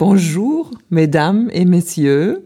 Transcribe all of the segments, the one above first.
Bonjour, Mesdames et Messieurs,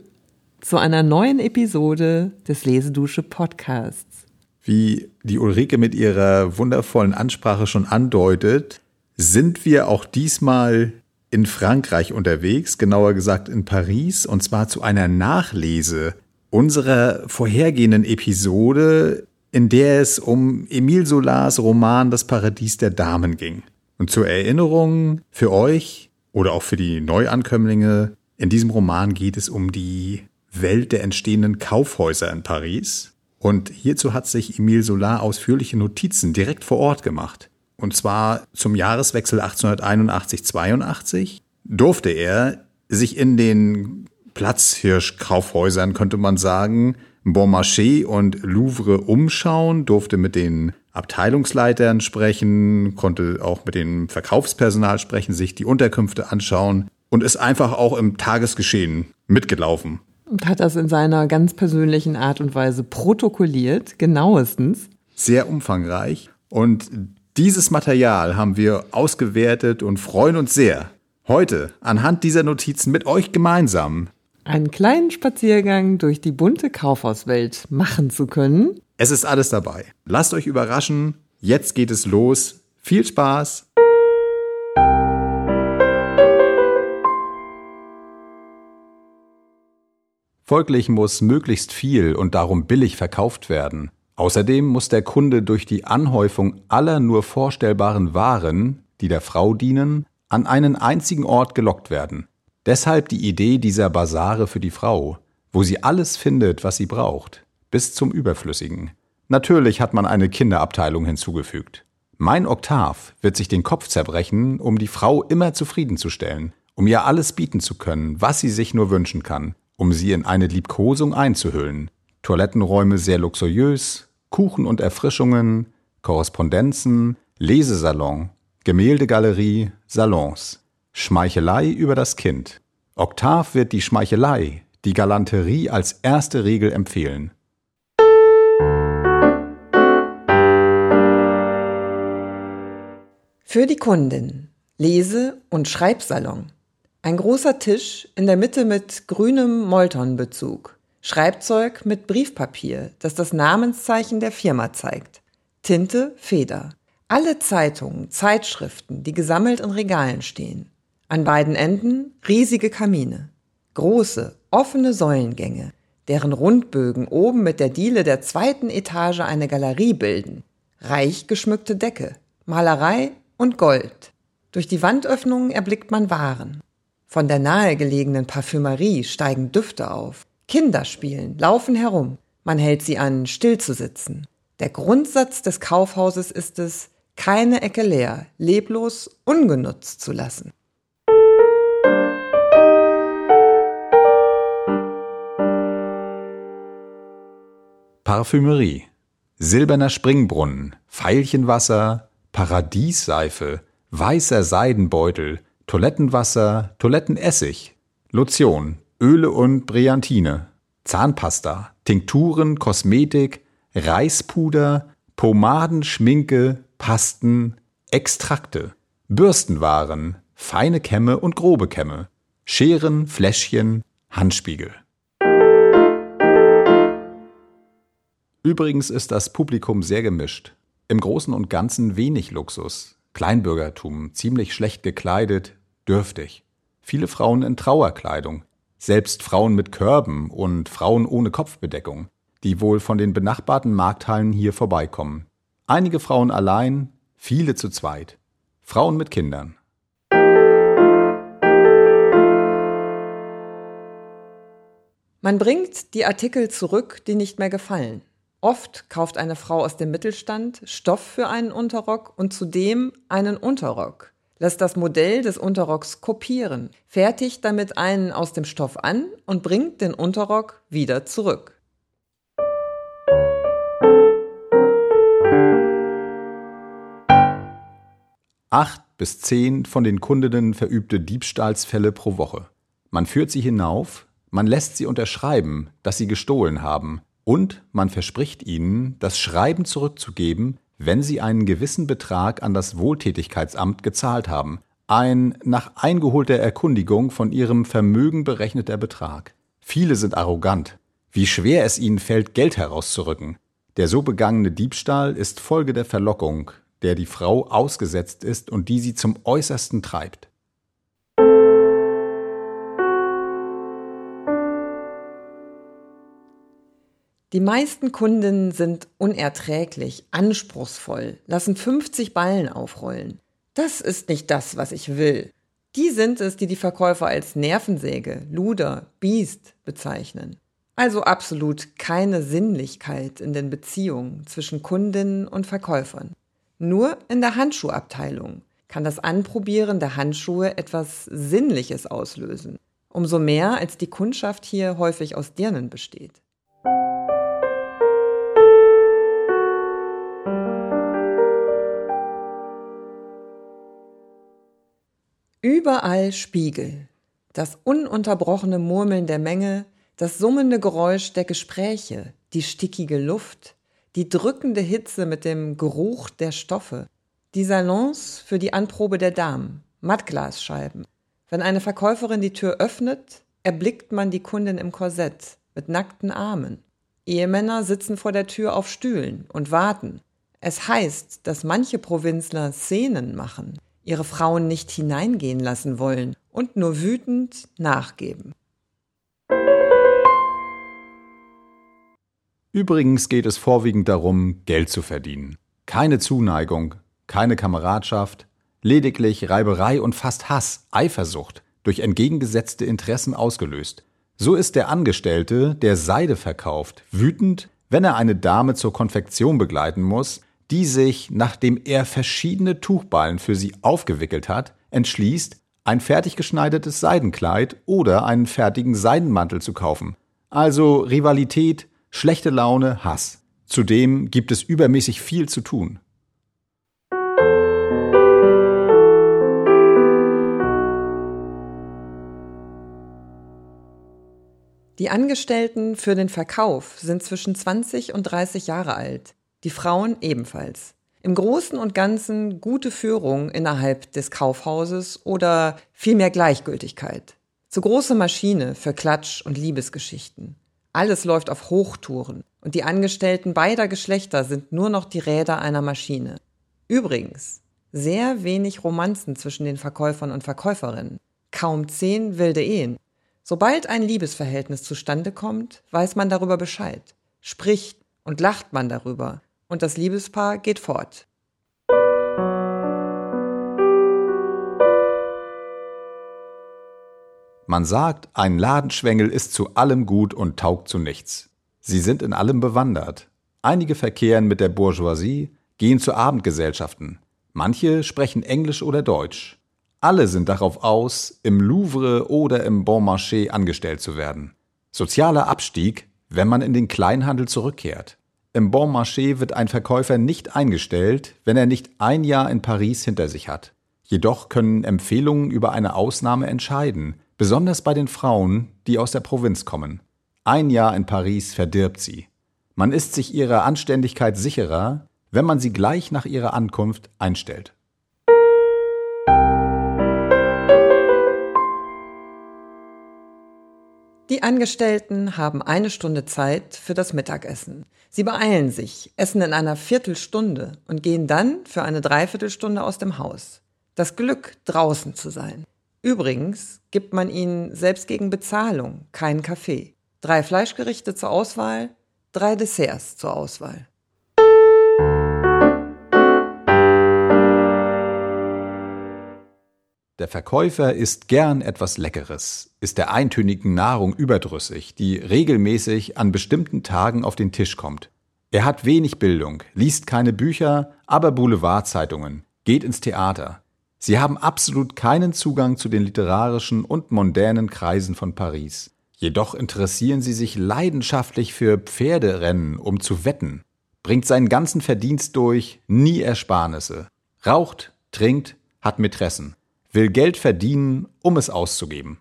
zu einer neuen Episode des Lesedusche Podcasts. Wie die Ulrike mit ihrer wundervollen Ansprache schon andeutet, sind wir auch diesmal in Frankreich unterwegs, genauer gesagt in Paris, und zwar zu einer Nachlese unserer vorhergehenden Episode, in der es um Emile Solars Roman Das Paradies der Damen ging. Und zur Erinnerung für euch, oder auch für die Neuankömmlinge. In diesem Roman geht es um die Welt der entstehenden Kaufhäuser in Paris. Und hierzu hat sich Emile Solar ausführliche Notizen direkt vor Ort gemacht. Und zwar zum Jahreswechsel 1881-82 durfte er sich in den Platzhirsch-Kaufhäusern, könnte man sagen, Bon Marché und Louvre umschauen, durfte mit den Abteilungsleitern sprechen, konnte auch mit dem Verkaufspersonal sprechen, sich die Unterkünfte anschauen und ist einfach auch im Tagesgeschehen mitgelaufen. Und hat das in seiner ganz persönlichen Art und Weise protokolliert, genauestens. Sehr umfangreich. Und dieses Material haben wir ausgewertet und freuen uns sehr, heute anhand dieser Notizen mit euch gemeinsam einen kleinen Spaziergang durch die bunte Kaufhauswelt machen zu können. Es ist alles dabei. Lasst euch überraschen. Jetzt geht es los. Viel Spaß! Folglich muss möglichst viel und darum billig verkauft werden. Außerdem muss der Kunde durch die Anhäufung aller nur vorstellbaren Waren, die der Frau dienen, an einen einzigen Ort gelockt werden. Deshalb die Idee dieser Basare für die Frau, wo sie alles findet, was sie braucht, bis zum Überflüssigen. Natürlich hat man eine Kinderabteilung hinzugefügt. Mein Oktav wird sich den Kopf zerbrechen, um die Frau immer zufriedenzustellen, um ihr alles bieten zu können, was sie sich nur wünschen kann, um sie in eine Liebkosung einzuhüllen. Toilettenräume sehr luxuriös, Kuchen und Erfrischungen, Korrespondenzen, Lesesalon, Gemäldegalerie, Salons. Schmeichelei über das Kind. Oktav wird die Schmeichelei, die Galanterie als erste Regel empfehlen. Für die Kundin Lese- und Schreibsalon. Ein großer Tisch in der Mitte mit grünem Moltonbezug. Schreibzeug mit Briefpapier, das das Namenszeichen der Firma zeigt. Tinte, Feder. Alle Zeitungen, Zeitschriften, die gesammelt in Regalen stehen. An beiden Enden riesige Kamine, große, offene Säulengänge, deren Rundbögen oben mit der Diele der zweiten Etage eine Galerie bilden, reich geschmückte Decke, Malerei und Gold. Durch die Wandöffnungen erblickt man Waren. Von der nahegelegenen Parfümerie steigen Düfte auf. Kinder spielen, laufen herum. Man hält sie an, still zu sitzen. Der Grundsatz des Kaufhauses ist es, keine Ecke leer, leblos, ungenutzt zu lassen. Parfümerie, silberner Springbrunnen, Veilchenwasser, Paradiesseife, weißer Seidenbeutel, Toilettenwasser, Toilettenessig, Lotion, Öle und Brillantine, Zahnpasta, Tinkturen, Kosmetik, Reispuder, Pomaden, Schminke, Pasten, Extrakte, Bürstenwaren, feine Kämme und grobe Kämme, Scheren, Fläschchen, Handspiegel. Übrigens ist das Publikum sehr gemischt. Im Großen und Ganzen wenig Luxus, Kleinbürgertum, ziemlich schlecht gekleidet, dürftig. Viele Frauen in Trauerkleidung, selbst Frauen mit Körben und Frauen ohne Kopfbedeckung, die wohl von den benachbarten Markthallen hier vorbeikommen. Einige Frauen allein, viele zu zweit. Frauen mit Kindern. Man bringt die Artikel zurück, die nicht mehr gefallen. Oft kauft eine Frau aus dem Mittelstand Stoff für einen Unterrock und zudem einen Unterrock, lässt das Modell des Unterrocks kopieren, fertigt damit einen aus dem Stoff an und bringt den Unterrock wieder zurück. Acht bis zehn von den Kundinnen verübte Diebstahlsfälle pro Woche. Man führt sie hinauf, man lässt sie unterschreiben, dass sie gestohlen haben, und man verspricht ihnen, das Schreiben zurückzugeben, wenn sie einen gewissen Betrag an das Wohltätigkeitsamt gezahlt haben, Ein nach eingeholter Erkundigung von ihrem Vermögen berechneter Betrag. Viele sind arrogant. Wie schwer es ihnen fällt, Geld herauszurücken. Der so begangene Diebstahl ist Folge der Verlockung, der die Frau ausgesetzt ist und die sie zum Äußersten treibt. Die meisten Kundinnen sind unerträglich, anspruchsvoll, lassen 50 Ballen aufrollen. Das ist nicht das, was ich will. Die sind es, die die Verkäufer als Nervensäge, Luder, Biest bezeichnen. Also absolut keine Sinnlichkeit in den Beziehungen zwischen Kundinnen und Verkäufern. Nur in der Handschuhabteilung kann das Anprobieren der Handschuhe etwas Sinnliches auslösen. Umso mehr, als die Kundschaft hier häufig aus Dirnen besteht. Überall Spiegel. Das ununterbrochene Murmeln der Menge, das summende Geräusch der Gespräche, die stickige Luft, die drückende Hitze mit dem Geruch der Stoffe, die Salons für die Anprobe der Damen, Mattglasscheiben. Wenn eine Verkäuferin die Tür öffnet, erblickt man die Kundin im Korsett mit nackten Armen. Ehemänner sitzen vor der Tür auf Stühlen und warten. Es heißt, dass manche Provinzler Szenen machen, ihre Frauen nicht hineingehen lassen wollen und nur wütend nachgeben. Übrigens geht es vorwiegend darum, Geld zu verdienen. Keine Zuneigung, keine Kameradschaft, lediglich Reiberei und fast Hass, Eifersucht, durch entgegengesetzte Interessen ausgelöst. So ist der Angestellte, der Seide verkauft, wütend, wenn er eine Dame zur Konfektion begleiten muss, die sich, nachdem er verschiedene Tuchballen für sie aufgewickelt hat, entschließt, ein fertig geschneidertes Seidenkleid oder einen fertigen Seidenmantel zu kaufen. Also Rivalität, schlechte Laune, Hass. Zudem gibt es übermäßig viel zu tun. Die Angestellten für den Verkauf sind zwischen 20 und 30 Jahre alt die Frauen ebenfalls. Im Großen und Ganzen gute Führung innerhalb des Kaufhauses oder vielmehr Gleichgültigkeit. Zu große Maschine für Klatsch und Liebesgeschichten. Alles läuft auf Hochtouren und die Angestellten beider Geschlechter sind nur noch die Räder einer Maschine. Übrigens, sehr wenig Romanzen zwischen den Verkäufern und Verkäuferinnen. Kaum zehn wilde Ehen. Sobald ein Liebesverhältnis zustande kommt, weiß man darüber Bescheid, spricht und lacht man darüber und das Liebespaar geht fort. Man sagt, ein Ladenschwengel ist zu allem gut und taugt zu nichts. Sie sind in allem bewandert. Einige verkehren mit der Bourgeoisie, gehen zu Abendgesellschaften. Manche sprechen Englisch oder Deutsch. Alle sind darauf aus, im Louvre oder im Bon Marché angestellt zu werden. Sozialer Abstieg, wenn man in den Kleinhandel zurückkehrt. Im Bon Marché wird ein Verkäufer nicht eingestellt, wenn er nicht ein Jahr in Paris hinter sich hat. Jedoch können Empfehlungen über eine Ausnahme entscheiden, besonders bei den Frauen, die aus der Provinz kommen. Ein Jahr in Paris verdirbt sie. Man ist sich ihrer Anständigkeit sicherer, wenn man sie gleich nach ihrer Ankunft einstellt. Die Angestellten haben eine Stunde Zeit für das Mittagessen. Sie beeilen sich, essen in einer Viertelstunde und gehen dann für eine Dreiviertelstunde aus dem Haus. Das Glück, draußen zu sein. Übrigens gibt man ihnen selbst gegen Bezahlung keinen Kaffee. Drei Fleischgerichte zur Auswahl, drei Desserts zur Auswahl. Der Verkäufer isst gern etwas Leckeres, ist der eintönigen Nahrung überdrüssig, die regelmäßig an bestimmten Tagen auf den Tisch kommt. Er hat wenig Bildung, liest keine Bücher, aber Boulevardzeitungen, geht ins Theater. Sie haben absolut keinen Zugang zu den literarischen und mondänen Kreisen von Paris. Jedoch interessieren sie sich leidenschaftlich für Pferderennen, um zu wetten, bringt seinen ganzen Verdienst durch, nie Ersparnisse, raucht, trinkt, hat Mätressen will Geld verdienen, um es auszugeben.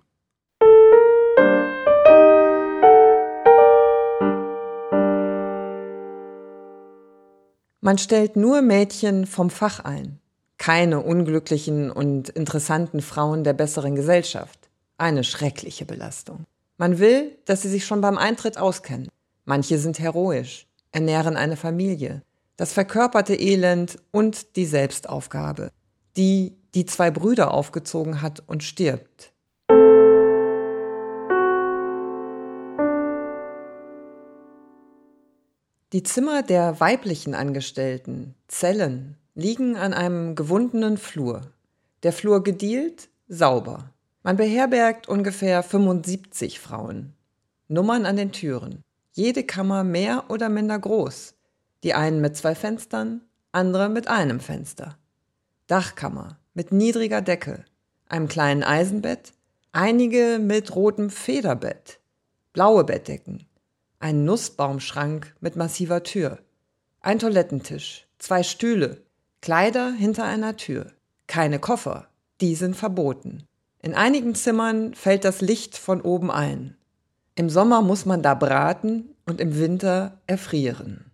Man stellt nur Mädchen vom Fach ein. keine unglücklichen und interessanten Frauen der besseren Gesellschaft. Eine schreckliche Belastung. Man will, dass sie sich schon beim Eintritt auskennen. Manche sind heroisch, ernähren eine Familie, das verkörperte Elend und die Selbstaufgabe, die die zwei Brüder aufgezogen hat und stirbt. Die Zimmer der weiblichen Angestellten, Zellen, liegen an einem gewundenen Flur. Der Flur gedielt, sauber. Man beherbergt ungefähr 75 Frauen. Nummern an den Türen. Jede Kammer mehr oder minder groß. Die einen mit zwei Fenstern, andere mit einem Fenster. Dachkammer mit niedriger Decke, einem kleinen Eisenbett, einige mit rotem Federbett, blaue Bettdecken, ein Nussbaumschrank mit massiver Tür, ein Toilettentisch, zwei Stühle, Kleider hinter einer Tür, keine Koffer, die sind verboten. In einigen Zimmern fällt das Licht von oben ein. Im Sommer muss man da braten und im Winter erfrieren.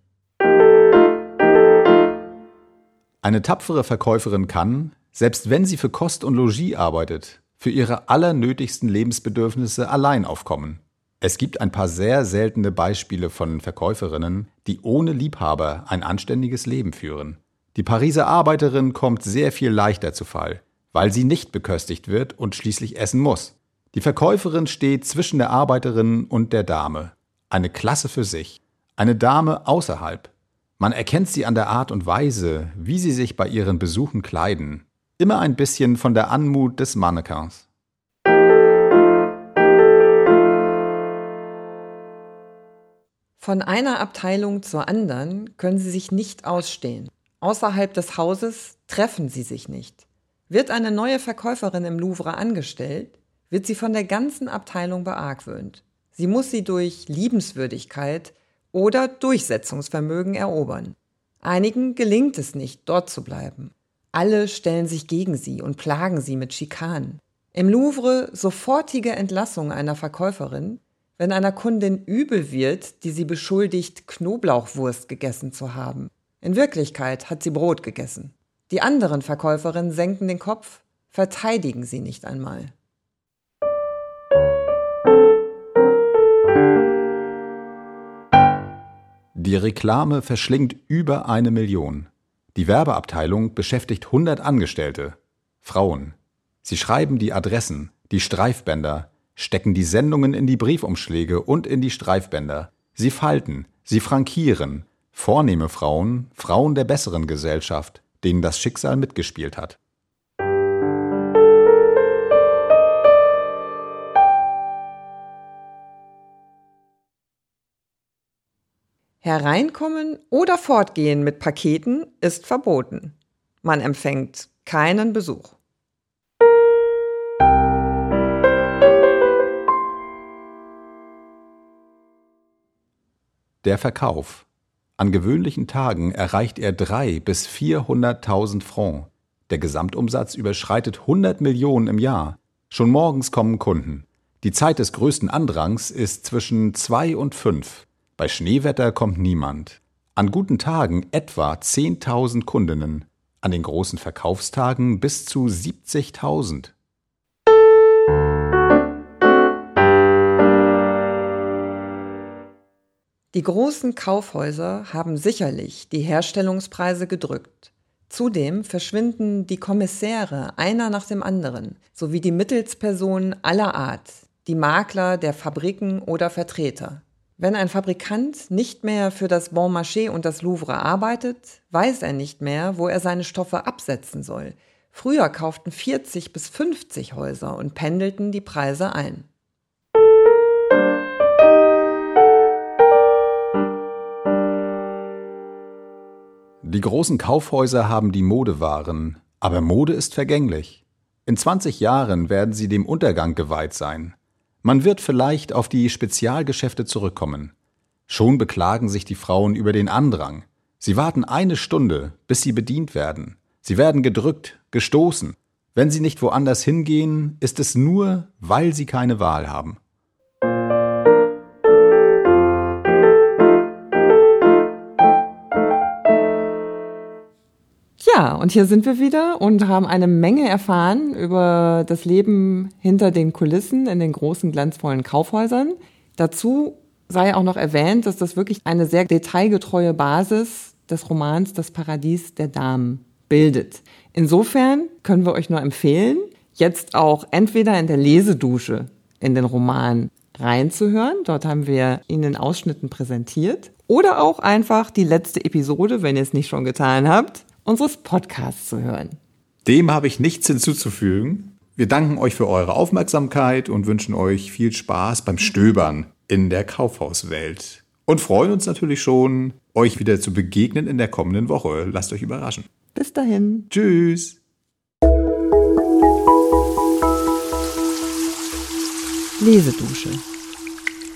Eine tapfere Verkäuferin kann, selbst wenn sie für Kost und Logis arbeitet, für ihre allernötigsten Lebensbedürfnisse allein aufkommen. Es gibt ein paar sehr seltene Beispiele von Verkäuferinnen, die ohne Liebhaber ein anständiges Leben führen. Die Pariser Arbeiterin kommt sehr viel leichter zu Fall, weil sie nicht beköstigt wird und schließlich essen muss. Die Verkäuferin steht zwischen der Arbeiterin und der Dame. Eine Klasse für sich. Eine Dame außerhalb. Man erkennt sie an der Art und Weise, wie sie sich bei ihren Besuchen kleiden. Immer ein bisschen von der Anmut des Mannequins. Von einer Abteilung zur anderen können sie sich nicht ausstehen. Außerhalb des Hauses treffen sie sich nicht. Wird eine neue Verkäuferin im Louvre angestellt, wird sie von der ganzen Abteilung beargwöhnt. Sie muss sie durch Liebenswürdigkeit oder Durchsetzungsvermögen erobern. Einigen gelingt es nicht, dort zu bleiben. Alle stellen sich gegen sie und plagen sie mit Schikanen. Im Louvre sofortige Entlassung einer Verkäuferin, wenn einer Kundin übel wird, die sie beschuldigt, Knoblauchwurst gegessen zu haben. In Wirklichkeit hat sie Brot gegessen. Die anderen Verkäuferinnen senken den Kopf, verteidigen sie nicht einmal. Die Reklame verschlingt über eine Million. Die Werbeabteilung beschäftigt 100 Angestellte, Frauen. Sie schreiben die Adressen, die Streifbänder, stecken die Sendungen in die Briefumschläge und in die Streifbänder. Sie falten, sie frankieren. Vornehme Frauen, Frauen der besseren Gesellschaft, denen das Schicksal mitgespielt hat. Hereinkommen oder fortgehen mit Paketen ist verboten. Man empfängt keinen Besuch. Der Verkauf. An gewöhnlichen Tagen erreicht er drei bis 400.000 Francs. Der Gesamtumsatz überschreitet 100 Millionen im Jahr. Schon morgens kommen Kunden. Die Zeit des größten Andrangs ist zwischen zwei und fünf. Bei Schneewetter kommt niemand. An guten Tagen etwa 10.000 Kundinnen. An den großen Verkaufstagen bis zu 70.000. Die großen Kaufhäuser haben sicherlich die Herstellungspreise gedrückt. Zudem verschwinden die Kommissäre einer nach dem anderen, sowie die Mittelspersonen aller Art, die Makler der Fabriken oder Vertreter. Wenn ein Fabrikant nicht mehr für das Bon Marché und das Louvre arbeitet, weiß er nicht mehr, wo er seine Stoffe absetzen soll. Früher kauften 40 bis 50 Häuser und pendelten die Preise ein. Die großen Kaufhäuser haben die Modewaren, aber Mode ist vergänglich. In 20 Jahren werden sie dem Untergang geweiht sein. Man wird vielleicht auf die Spezialgeschäfte zurückkommen. Schon beklagen sich die Frauen über den Andrang. Sie warten eine Stunde, bis sie bedient werden. Sie werden gedrückt, gestoßen. Wenn sie nicht woanders hingehen, ist es nur, weil sie keine Wahl haben. Ja, und hier sind wir wieder und haben eine Menge erfahren über das Leben hinter den Kulissen in den großen glanzvollen Kaufhäusern. Dazu sei auch noch erwähnt, dass das wirklich eine sehr detailgetreue Basis des Romans Das Paradies der Damen bildet. Insofern können wir euch nur empfehlen, jetzt auch entweder in der Lesedusche in den Roman reinzuhören. Dort haben wir ihn in Ausschnitten präsentiert. Oder auch einfach die letzte Episode, wenn ihr es nicht schon getan habt, unseres Podcasts zu hören. Dem habe ich nichts hinzuzufügen. Wir danken euch für eure Aufmerksamkeit und wünschen euch viel Spaß beim Stöbern in der Kaufhauswelt. Und freuen uns natürlich schon, euch wieder zu begegnen in der kommenden Woche. Lasst euch überraschen. Bis dahin. Tschüss. Lesedusche.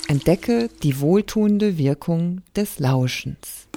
Entdecke die wohltuende Wirkung des Lauschens.